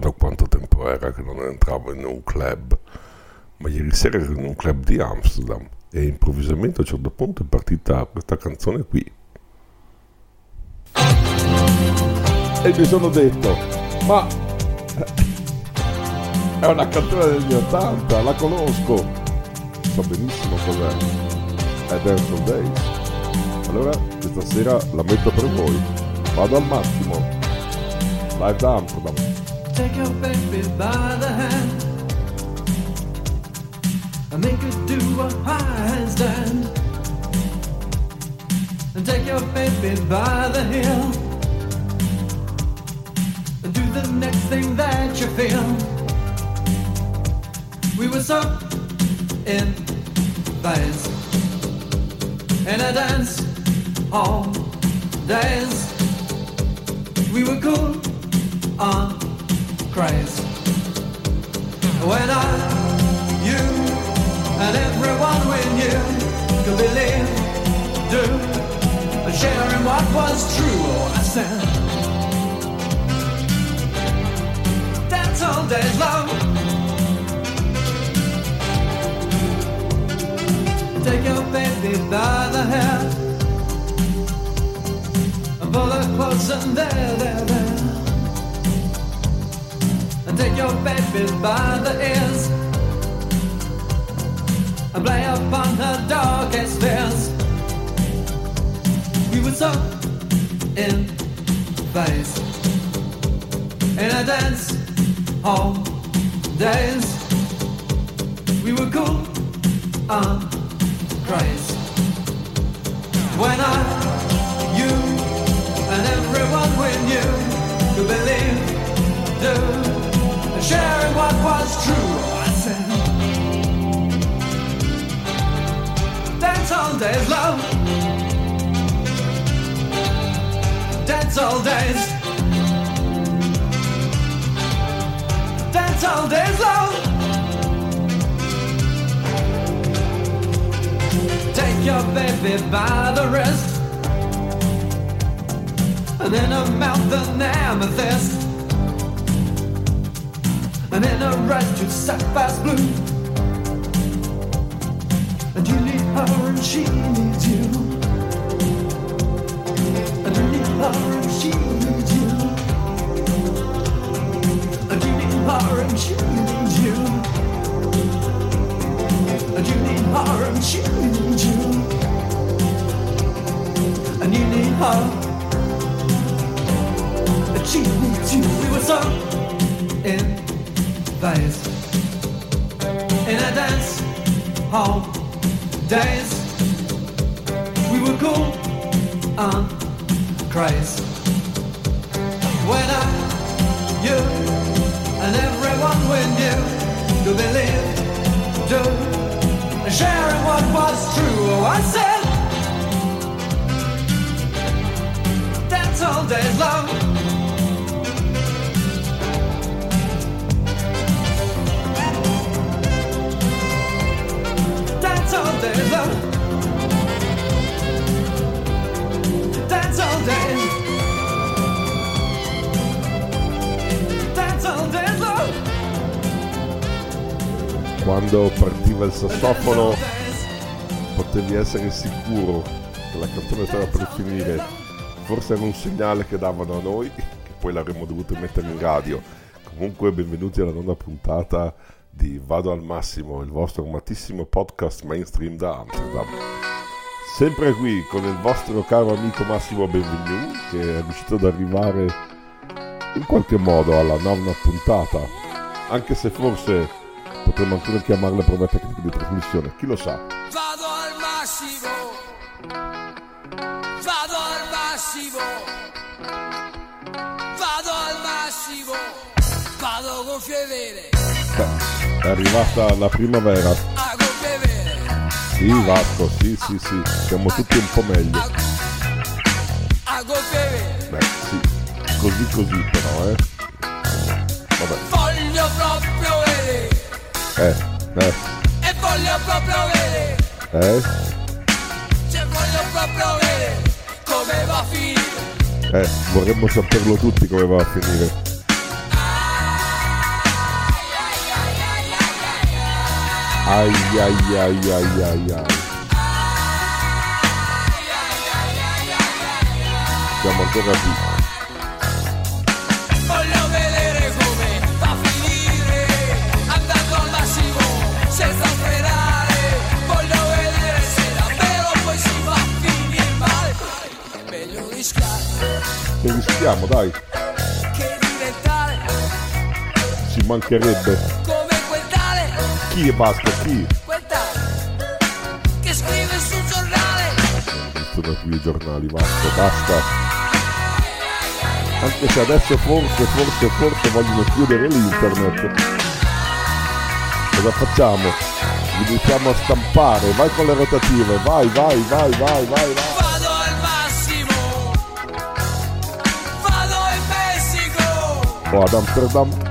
da quanto tempo era che non entravo in un club, ma ieri sera ero in un club di Amsterdam e improvvisamente a un certo punto è partita questa canzone qui. E mi sono detto, ma è una canzone degli 80, la conosco, so benissimo cos'è, è Dance Days. Allora questa sera la metto per voi, vado al massimo, live da Amsterdam. Take your baby by the hand and make her do a high handstand. And take your baby by the heel and do the next thing that you feel. We were so in phase in a dance all days. We were cool on craze. When I, you, and everyone we knew could believe, do, and share in what was true. Oh, I said, dance all days long. Take your baby by the hair and pull her close and there, there, there take your baby by the ears and play upon her darkest fears. We were so in phase in a dance hall days. We were cool on craze when I, you, and everyone we knew could believe, do and sharing what was true. I said, dance all days, love. Dance all days. Dance all days, love. Take your baby by the wrist and in her mouth an amethyst and in eyes two sapphires blue. And you need her and she needs you. And you need her and she needs you. And you need her and she sicuro che la canzone stava per finire. Forse era un segnale che davano a noi, che poi l'avremmo dovuto mettere in radio. Comunque, benvenuti alla nona puntata di Vado al Massimo, il vostro amatissimo podcast mainstream da Amsterdam. Sempre qui con il vostro caro amico Massimo Benvenu, che è riuscito ad arrivare in qualche modo alla nona puntata, anche se forse potremmo ancora chiamarla tecnica di trasmissione, chi lo sa. Arrivata la primavera. Sì, Vasco, sì, sì, sì, siamo tutti un po' meglio. Beh, sì, così così però, eh. Vabbè, Voglio proprio vedere. eh, eh, E voglio proprio vedere. eh, Se voglio proprio vedere. Come va a finire. eh, vorremmo saperlo tutti come va a finire. Ai ai ai ai ai ai. Siamo ancora qui. Voglio vedere come va a finire Andando al massimo senza frenare Voglio vedere se davvero poi si va a finire male È meglio rischiare Che rischiamo, dai. che diventare Ci mancherebbe. Chi e basta? Chi? Quel tale che scrive sul giornale Sono qui i giornali, basta, basta. Anche se adesso forse, forse, forse vogliono chiudere l'internet. Cosa facciamo? Iniziamo a stampare, vai con le rotative, vai, vai, vai, vai, vai, vai. Vado al massimo Vado in Messico O ad Amsterdam,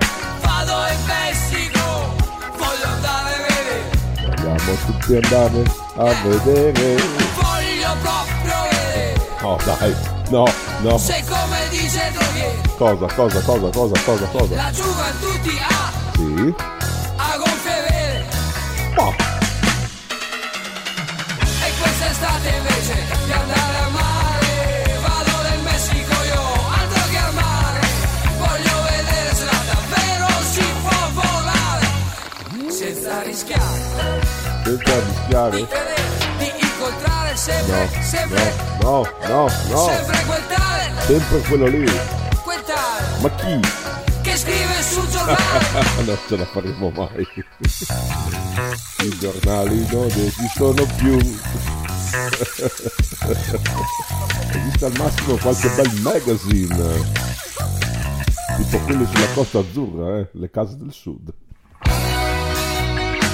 vogliamo tutti andare a vedere. Voglio proprio vedere No, dai, no, no. Se come dice Droghieri Cosa, cosa, cosa, cosa, cosa, cosa? La gioventù ti ha Sì? a gonfie vere Ma, senza rischiare? di incontrare sempre, No, sempre, no, no, no, no. sempre quel tale, Sempre quello lì. quel tale Ma chi? Che scrive sul giornale non ce la faremo mai. I giornali non esistono più. Esiste al massimo qualche bel magazine. Tipo quelli sulla costa azzurra, eh? le case del sud.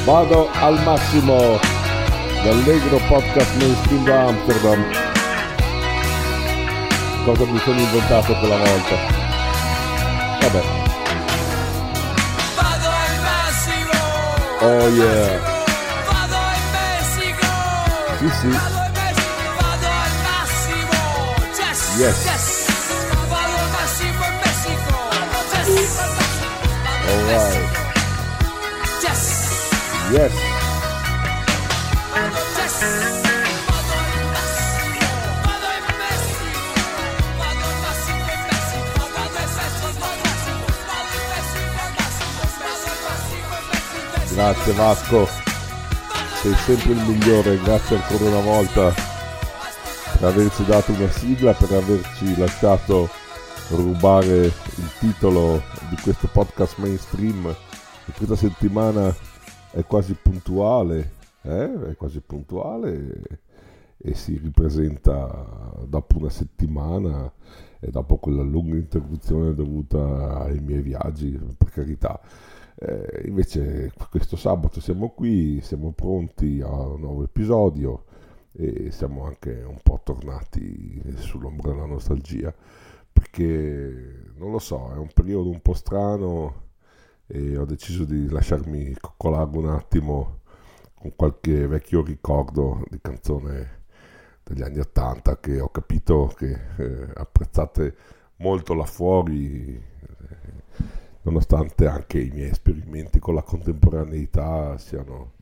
Vado al massimo dall'Allegro Podcast Mainstream da Amsterdam. Cosa mi sono inventato quella volta? Vabbè. Vado al massimo Oh yeah. Vado in Messico Sì, sì. Vado in Messico Vado al massimo Yes Yes. yes. Vado al massimo in Messico Yes in Alright. Yes Grazie Vasco. Sei sempre il migliore, grazie ancora una volta per averci dato una sigla, per averci lasciato rubare il titolo di questo podcast mainstream. E questa settimana è quasi puntuale, eh? È quasi puntuale e, si ripresenta dopo una settimana e dopo quella lunga interruzione dovuta ai miei viaggi, per carità. Eh, invece questo sabato siamo qui, siamo pronti a un nuovo episodio e siamo anche un po' tornati sull'ombra della nostalgia perché non lo so, è un periodo un po' strano e ho deciso di lasciarmi coccolare un attimo con qualche vecchio ricordo di canzone degli anni 80 che ho capito che eh, apprezzate molto là fuori eh, nonostante anche i miei esperimenti con la contemporaneità siano,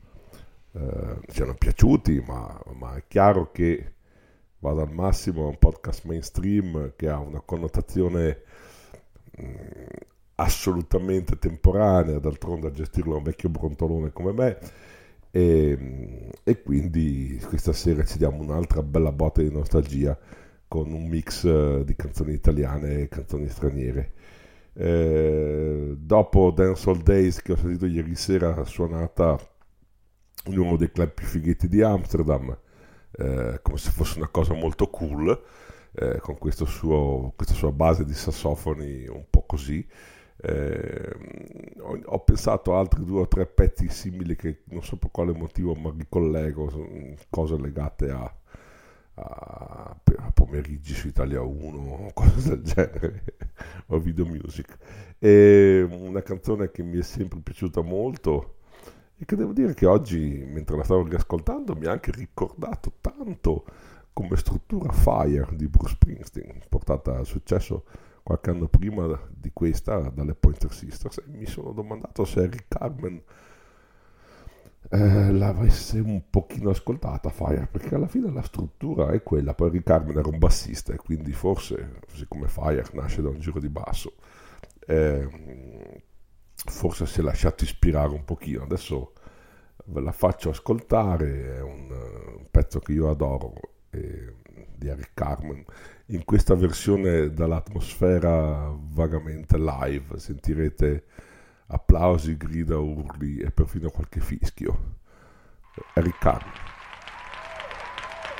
eh, siano piaciuti ma, ma è chiaro che vado al massimo a un podcast mainstream che ha una connotazione mh, assolutamente temporanea d'altronde a gestirlo è un vecchio brontolone come me e, e quindi questa sera ci diamo un'altra bella botta di nostalgia con un mix eh, di canzoni italiane e canzoni straniere. Eh, dopo Dance All Days che ho sentito ieri sera suonata in uno dei club più fighetti di Amsterdam, eh, come se fosse una cosa molto cool, eh, con suo, questa sua base di sassofoni un po' così. Eh, ho, ho pensato a altri due o tre pezzi simili che non so per quale motivo ma ricollego, sono cose legate a, a, a pomeriggi su Italia 1 o cose del genere, o video music. E una canzone che mi è sempre piaciuta molto e che devo dire che oggi, mentre la stavo riascoltando, mi ha anche ricordato tanto come struttura Fire di Bruce Springsteen, portata al successo qualche anno prima di questa dalle Pointer Sisters e mi sono domandato se Eric Carmen eh, l'avesse un pochino ascoltata Fire, perché alla fine la struttura è quella, poi Rick Carmen era un bassista e quindi forse, siccome Fire nasce da un giro di basso, eh, forse si è lasciato ispirare un pochino, adesso ve la faccio ascoltare, è un, un pezzo che io adoro eh, di Eric Carmen, in questa versione dall'atmosfera vagamente live, sentirete applausi, grida, urli e perfino qualche fischio. Eric Carmen.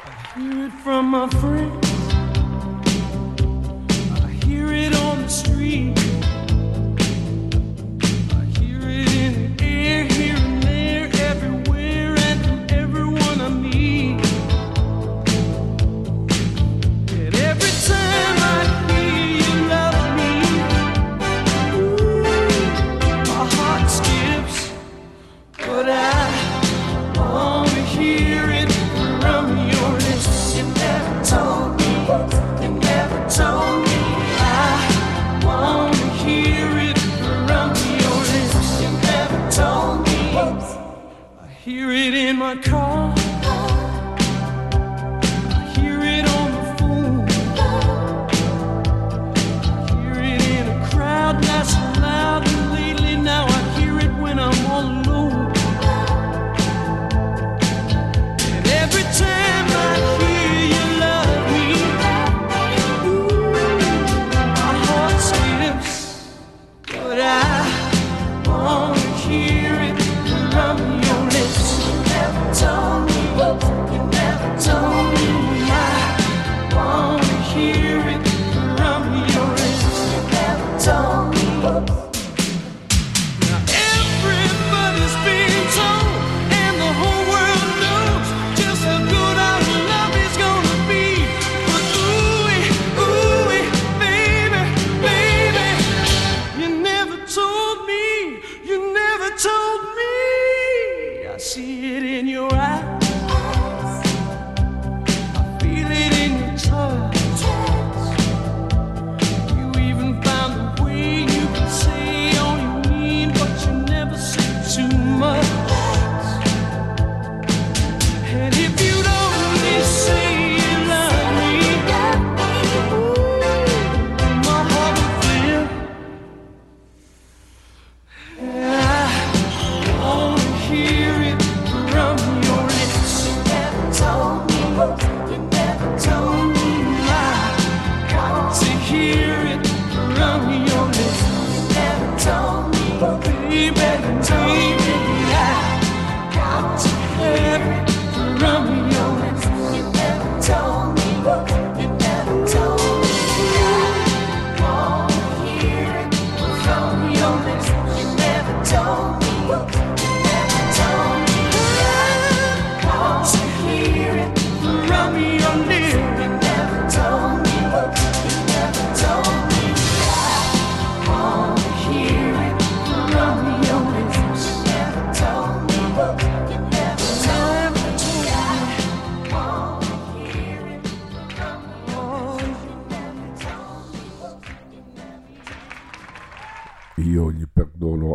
I hear it from my friends. I hear it on the street.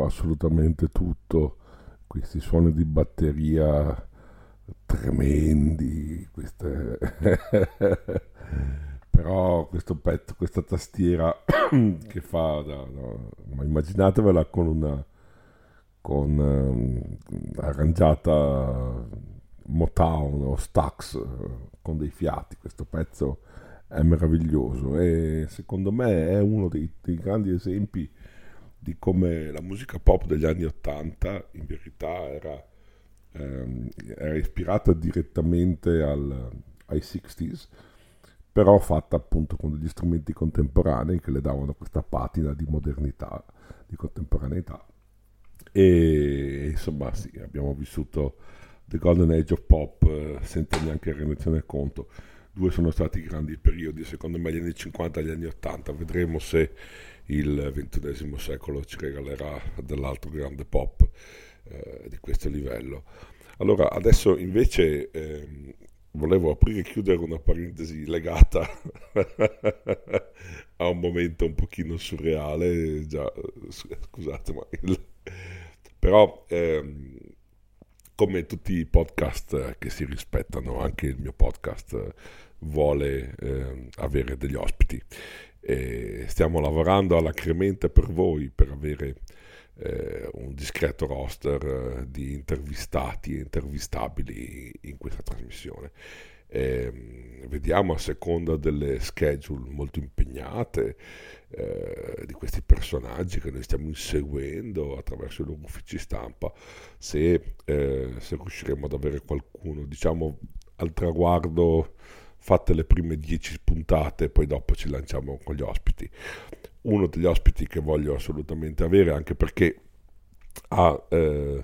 Assolutamente tutto, questi suoni di batteria tremendi, queste... però questo pezzo, questa tastiera che fa, da, da- ma immaginatevela con una con ehm, arrangiata Motown o Stax con dei fiati, questo pezzo è meraviglioso e secondo me è uno dei, dei grandi esempi di come la musica pop degli anni 80 in verità era, ehm, era ispirata direttamente al- ai 60s, però fatta appunto con degli strumenti contemporanei che le davano questa patina di modernità, di contemporaneità. E insomma, sì, abbiamo vissuto The Golden Age of Pop eh, senza neanche rendercene conto. Due sono stati grandi periodi, secondo me gli anni 50 e gli anni 80. Vedremo se il ventunesimo secolo ci regalerà dell'altro grande pop eh, di questo livello. Allora, adesso invece ehm, volevo aprire e chiudere una parentesi legata a un momento un pochino surreale, già, eh, scusate, ma il- però ehm, come tutti i podcast eh, che si rispettano, anche il mio podcast eh, vuole eh, avere degli ospiti. E stiamo lavorando alacremente per voi per avere eh, un discreto roster eh, di intervistati e intervistabili in questa trasmissione. E, vediamo a seconda delle schedule molto impegnate eh, di questi personaggi che noi stiamo inseguendo attraverso i loro uffici stampa se, eh, se riusciremo ad avere qualcuno diciamo al traguardo fatte le prime 10 puntate poi dopo ci lanciamo con gli ospiti. Uno degli ospiti che voglio assolutamente avere anche perché ha, eh,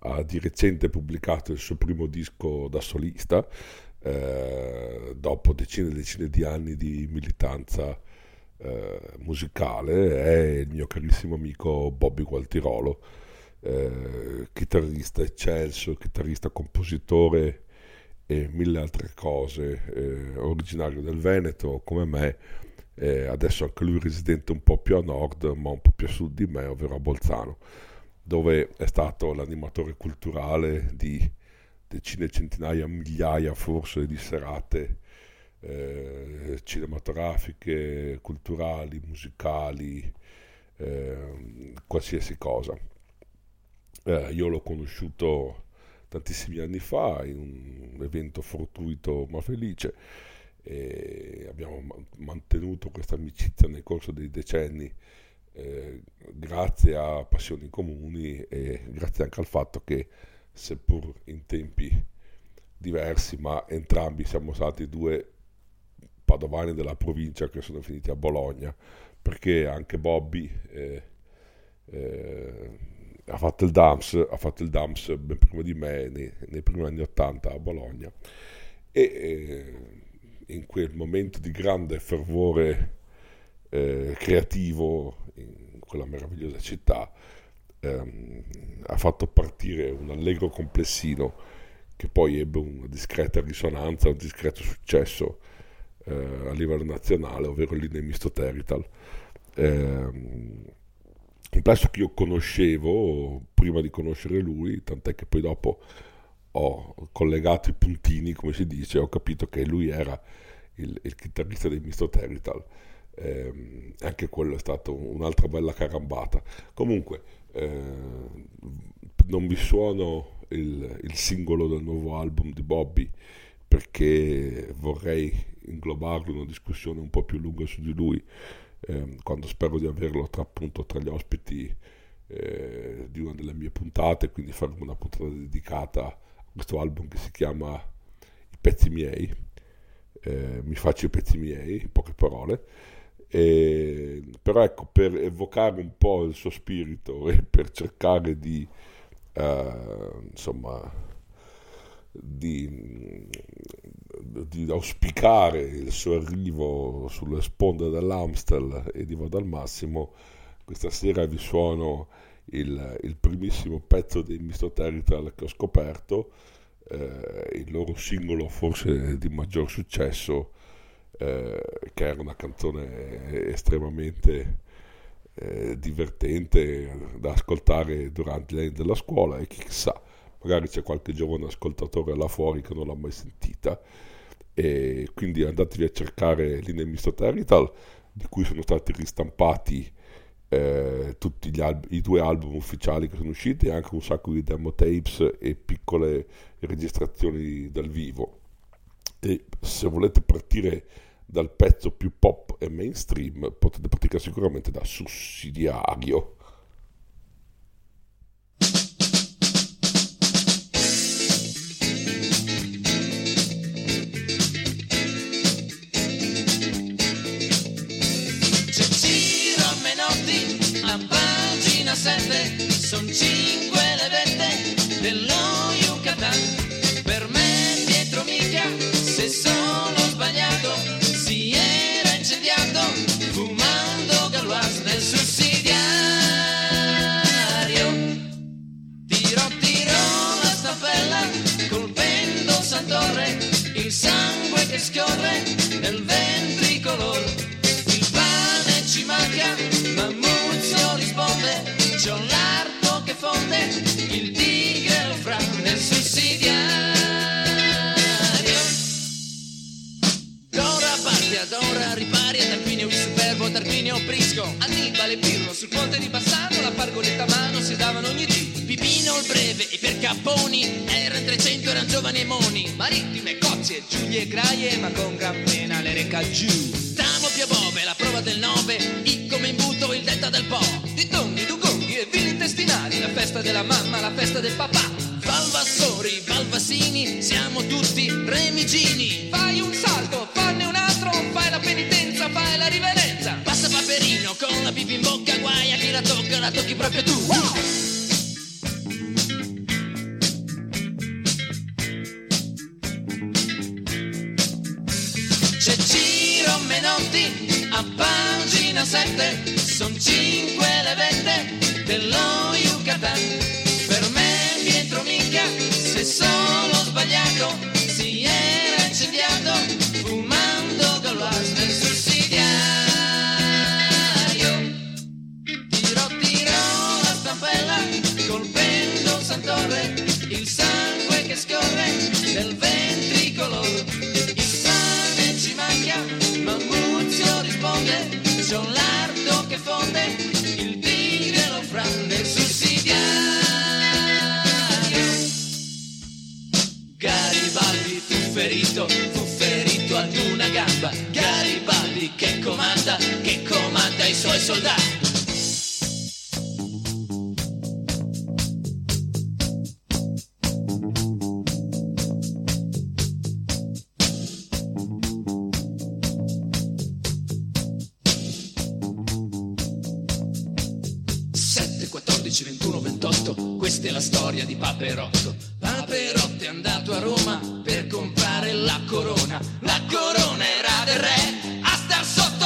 ha di recente pubblicato il suo primo disco da solista eh, dopo decine e decine di anni di militanza eh, musicale. È il mio carissimo amico Bobby Gualtirolo, eh, chitarrista eccelso, chitarrista compositore e mille altre cose, eh, originario del Veneto come me, adesso anche lui residente un po' più a nord ma un po' più a sud di me, ovvero a Bolzano, dove è stato l'animatore culturale di decine, centinaia, migliaia forse di serate eh, cinematografiche, culturali, musicali, eh, qualsiasi cosa. Eh, io l'ho conosciuto tantissimi anni fa in un evento fortuito ma felice e abbiamo mantenuto questa amicizia nel corso dei decenni eh, grazie a passioni comuni e grazie anche al fatto che seppur in tempi diversi, ma entrambi siamo stati due padovani della provincia che sono finiti a Bologna, perché anche Bobby eh, eh, ha fatto il DAMS, ha fatto il DAMS ben prima di me, nei, nei primi anni Ottanta a Bologna, e eh, in quel momento di grande fervore eh, creativo in quella meravigliosa città, ehm, ha fatto partire un allegro complessino che poi ebbe una discreta risonanza, un discreto successo eh, a livello nazionale, ovvero l'Inemisto Territal. Eh, pezzo che io conoscevo prima di conoscere lui, tant'è che poi dopo ho collegato i puntini, come si dice, ho capito che lui era il, il chitarrista dei Misto Territal. Eh, anche quello è stato un'altra bella carambata. Comunque, eh, non vi suono il, il, singolo del nuovo album di Bobby perché vorrei inglobarlo in una discussione un po' più lunga su di lui eh, quando spero di averlo tra, appunto, tra gli ospiti eh, di una delle mie puntate quindi faremo una puntata dedicata a questo album che si chiama I pezzi miei. Eh, mi faccio i pezzi miei in poche parole. E, però ecco, per evocare un po' il suo spirito e per cercare di, uh, insomma, di, di, auspicare il suo arrivo sulle sponde dell'Amstel e di Vado al Massimo, questa sera vi suono il, il primissimo pezzo dei Misto Territal che ho scoperto, eh, il loro singolo forse di maggior successo, eh, che era una canzone estremamente eh, divertente da ascoltare durante gli anni della scuola e chissà, magari c'è qualche giovane ascoltatore là fuori che non l'ha mai sentita e quindi andatevi a cercare l'Inemisto Territal di cui sono stati ristampati eh, tutti alb- i due album ufficiali che sono usciti e anche un sacco di demo tapes e piccole registrazioni dal vivo. E se volete partire dal pezzo più pop e mainstream potete partire sicuramente da sussidiario la tocchi proprio tu. C'è Ciro Menotti a pagina 7 28, questa è la storia di Paperotto. Paperotto è andato a Roma per comprare la corona. La corona era del re a star sotto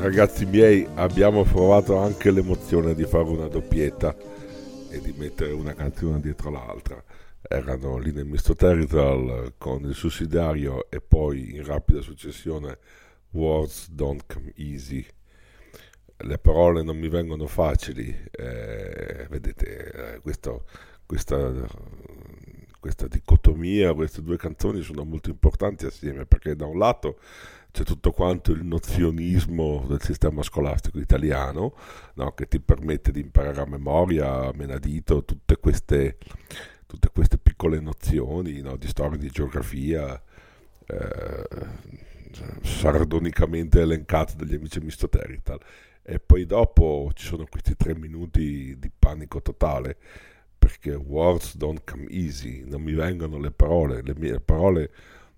ragazzi miei abbiamo provato anche l'emozione di fare una doppietta e di mettere una canzone dietro l'altra. Erano lì nel misto territorial con il sussidiario e poi in rapida successione Words Don't Come Easy. Le parole non mi vengono facili, eh, vedete, eh, questo, questa, questa dicotomia, queste due canzoni sono molto importanti assieme perché da un lato c'è tutto quanto il nozionismo del sistema scolastico italiano no, che ti permette di imparare a memoria, a menadito, tutte queste, tutte queste piccole nozioni no, di storia, di geografia, eh, sardonicamente elencate dagli amici Misto Territal. E poi dopo ci sono questi tre minuti di panico totale perché words don't come easy, non mi vengono le parole, le mie parole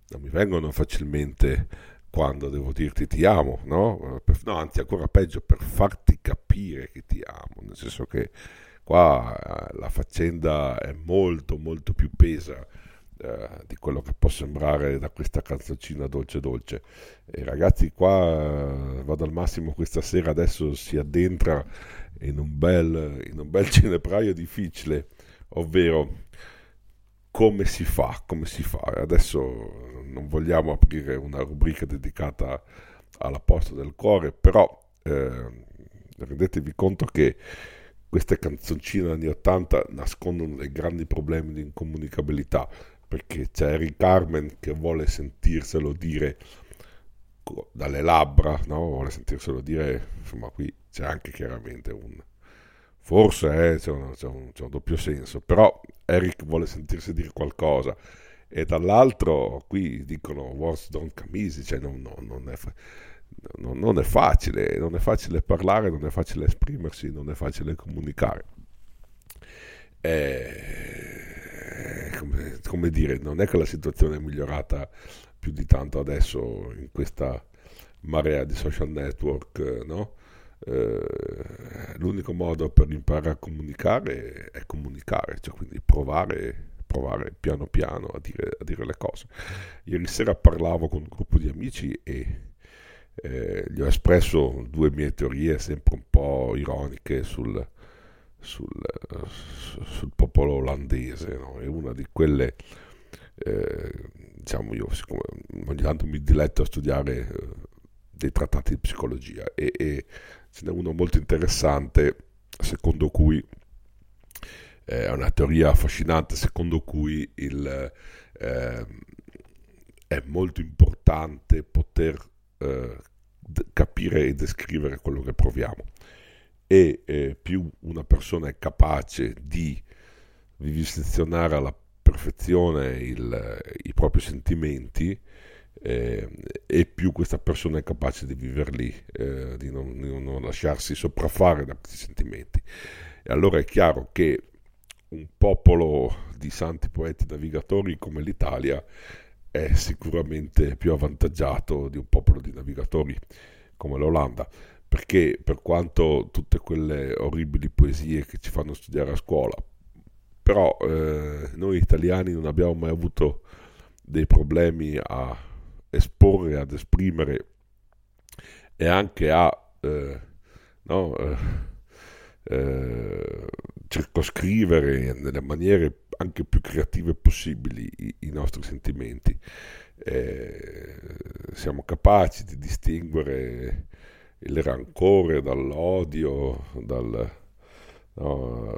non mi vengono facilmente quando devo dirti ti amo, no? Per- no, anzi ancora peggio, per farti capire che ti amo, nel senso che qua eh, la faccenda è molto molto più pesa eh, di quello che può sembrare da questa canzoncina dolce dolce. E ragazzi qua eh, vado al massimo questa sera, adesso si addentra in un bel, in un bel cinepraio difficile, ovvero come si fa, come si fa. Adesso non vogliamo aprire una rubrica dedicata alla posta del cuore, però eh, rendetevi conto che queste canzoncine anni 80 nascondono dei grandi problemi di incomunicabilità, perché c'è Eric Carmen che vuole sentirselo dire dalle labbra, no? vuole sentirselo dire, insomma qui c'è anche chiaramente un... Forse eh, c'è, un, c'è un- c'è un doppio senso, però Eric vuole sentirsi dire qualcosa e dall'altro qui dicono words don't come easy, cioè non, non- non è non- è facile, non è facile parlare, non è facile esprimersi, non è facile comunicare. Eh, come, come dire, non è che la situazione è migliorata più di tanto adesso in questa marea di social network, no? Eh, l'unico modo per imparare a comunicare è comunicare, cioè quindi provare, provare piano piano a dire, a dire le cose. Ieri sera parlavo con un gruppo di amici e eh, gli ho espresso due mie teorie sempre un po' ironiche sul, sul, eh, su- sul popolo olandese, no? E una di quelle, eh, diciamo io, siccome ogni tanto mi diletto a studiare eh, dei trattati di psicologia e, e ce n'è uno molto interessante secondo cui eh, è una teoria affascinante secondo cui il, eh, è molto importante poter eh, capire e descrivere quello che proviamo. E eh, più una persona è capace di vivisezionare alla perfezione il- i propri sentimenti eh, e più questa persona è capace di viverli, eh, di, non, di non lasciarsi sopraffare da questi sentimenti. E allora è chiaro che un popolo di santi poeti navigatori come l'Italia è sicuramente più avvantaggiato di un popolo di navigatori come l'Olanda, perché per quanto tutte quelle orribili poesie che ci fanno studiare a scuola, però eh, noi italiani non abbiamo mai avuto dei problemi a esporre, ad esprimere e anche a eh, no, eh, eh, circoscrivere nelle maniere anche più creative possibili i, i nostri sentimenti. Eh, siamo capaci di distinguere il rancore dall'odio, dal, no,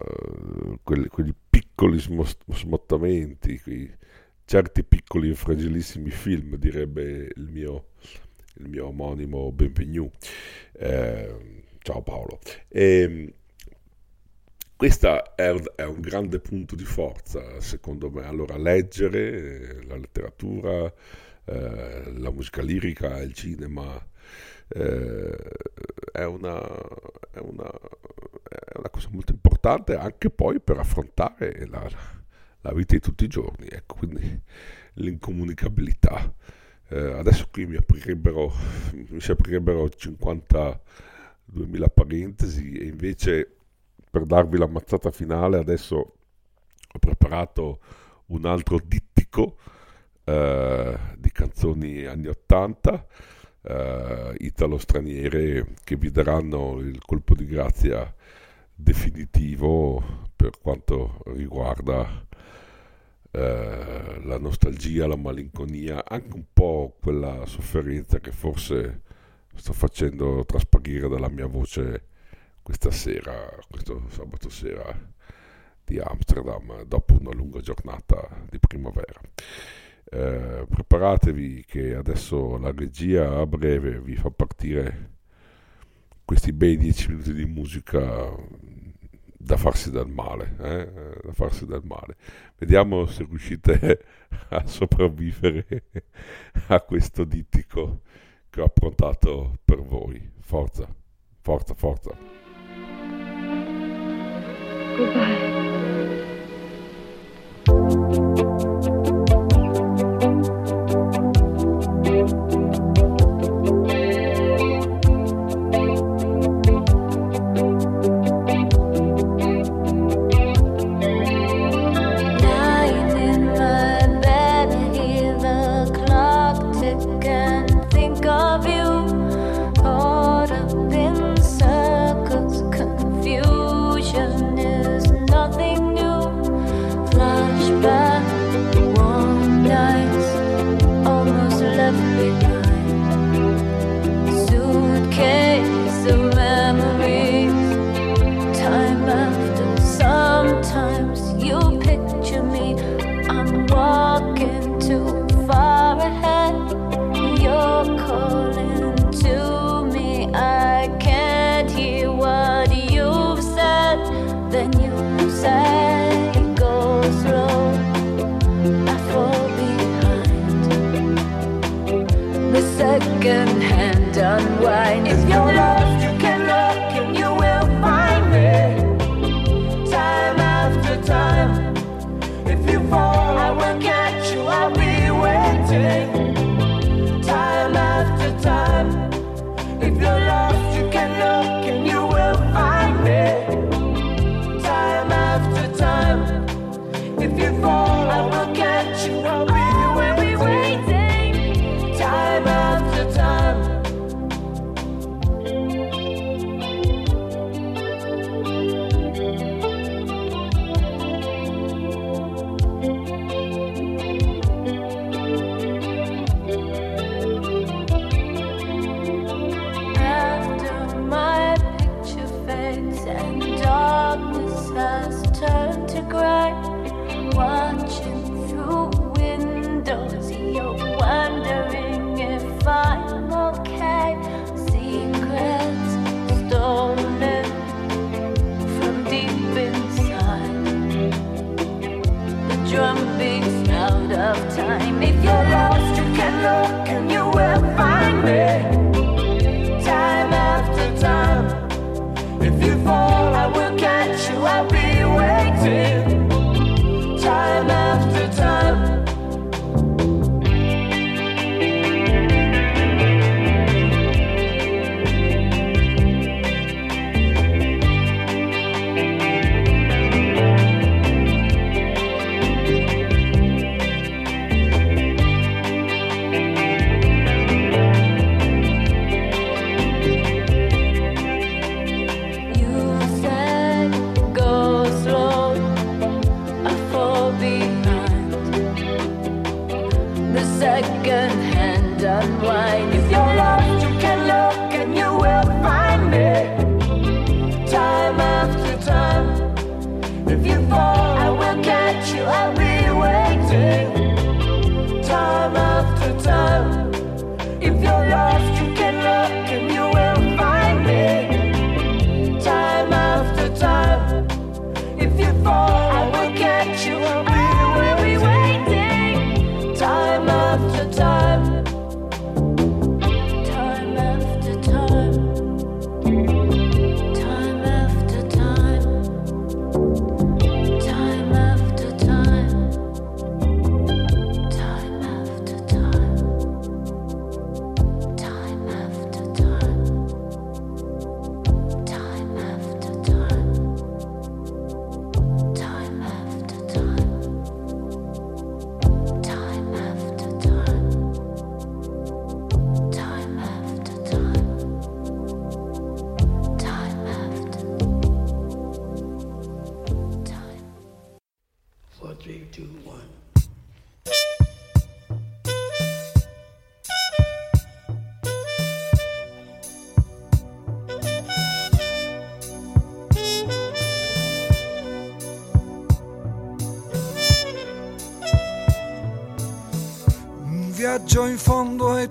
quelli, quegli piccoli smottamenti, quei certi piccoli e fragilissimi film, direbbe il mio, il mio omonimo Benvenu. Eh, ciao Paolo. E, questo è, un- è un grande punto di forza, secondo me. Allora, leggere eh, la letteratura, eh, la musica lirica, il cinema, eh, è, una, è, una, è una cosa molto importante anche poi per affrontare la, la vita di tutti i giorni, ecco, quindi l'incomunicabilità. Eh, adesso qui mi aprirebbero, mi si aprirebbero 52.000 parentesi e invece per darvi la mazzata finale adesso ho preparato un altro dittico eh, di canzoni anni 80 eh, italo-straniere che vi daranno il colpo di grazia definitivo per quanto riguarda eh, la nostalgia, la malinconia, anche un po' quella sofferenza che forse sto facendo trasparire dalla mia voce questa sera, questo sabato sera di Amsterdam dopo una lunga giornata di primavera. Eh, preparatevi che adesso la regia a breve vi fa partire questi bei 10 minuti di musica da farsi del male, eh, eh? da farsi del male. Vediamo se riuscite a sopravvivere a questo dittico che ho approntato per voi. Forza, forza, forza. Goodbye.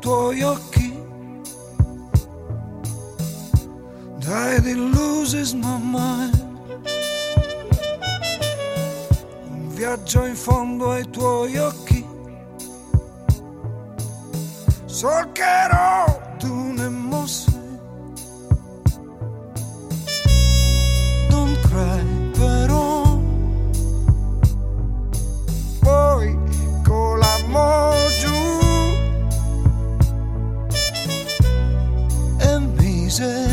Fondo ai Jesus.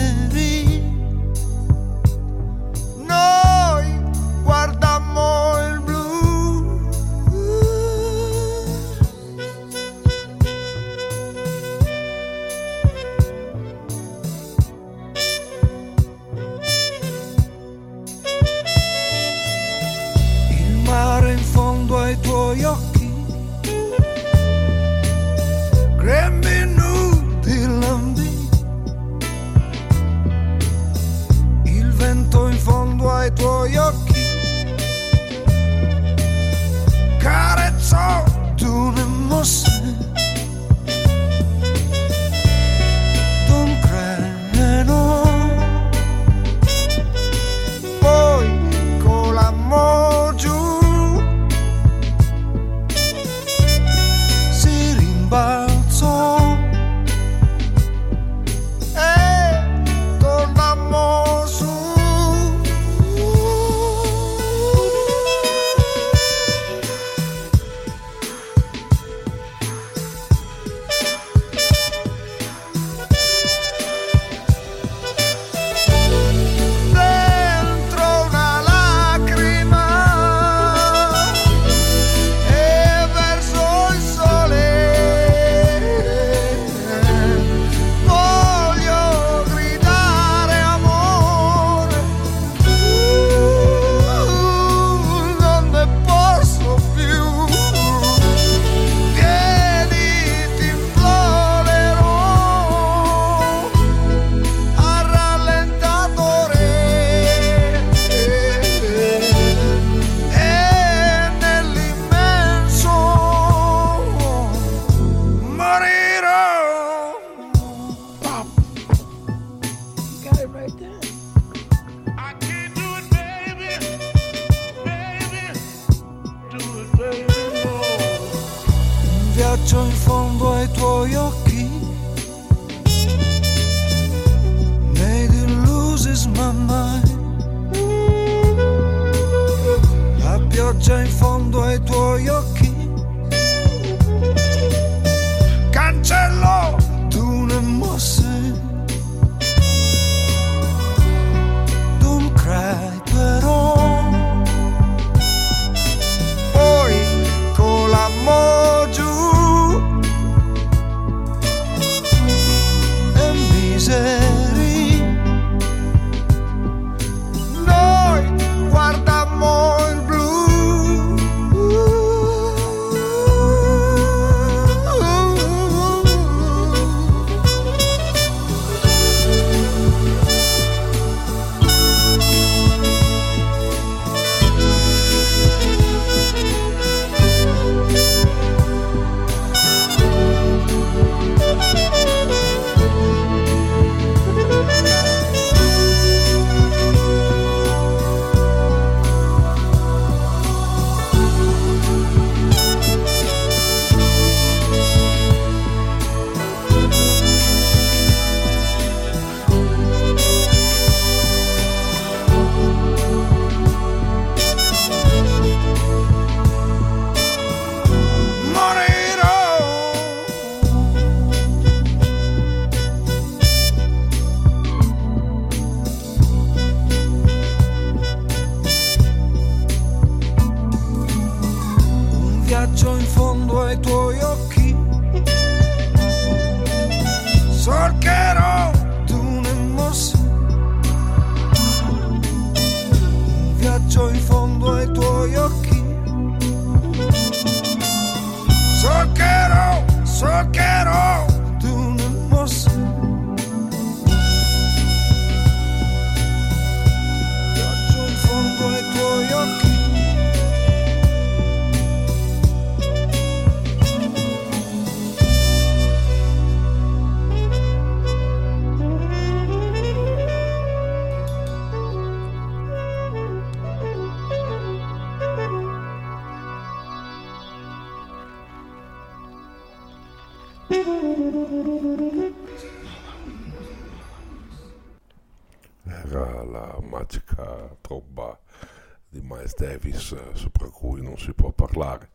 Davis eh, sopra cui non si può parlare.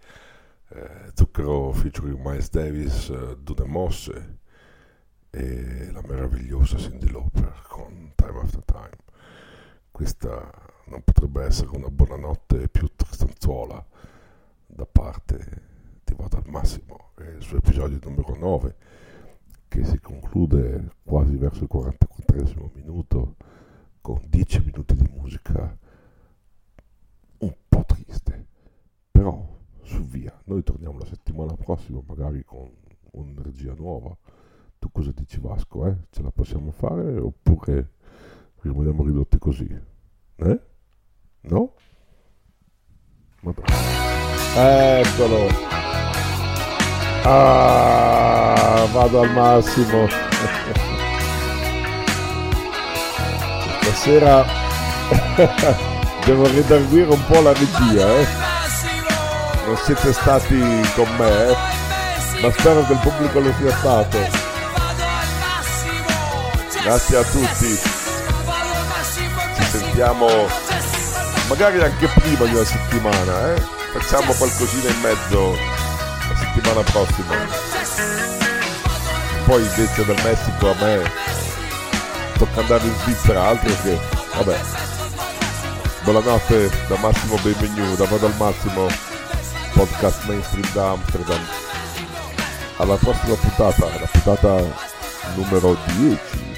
Eh, Zucchero featuring Miles Davis, eh, Dune Mosse e la meravigliosa Cindy Lauper con Time After Time. Questa non potrebbe essere una buonanotte più tristanzuola da parte di Vado al Massimo e il suo episodio numero 9 che si conclude quasi verso il 44 minuto con 10 minuti di musica un po' triste però su via noi torniamo la settimana prossima magari con un'energia nuova tu cosa dici Vasco eh? ce la possiamo fare oppure rimaniamo ridotti così eh? no? Madonna. eccolo ah vado al massimo stasera devo redarguire un po' la regia eh? non siete stati con me eh? ma spero che il pubblico lo sia stato grazie a tutti ci sentiamo magari anche prima di una settimana eh? facciamo qualcosina in mezzo la settimana prossima poi invece dal Messico a me tocca andare in Svizzera altro che vabbè buonanotte da Massimo Benvenu da Vado al Massimo podcast mainstream da Amsterdam. Alla prossima puntata la puntata numero 10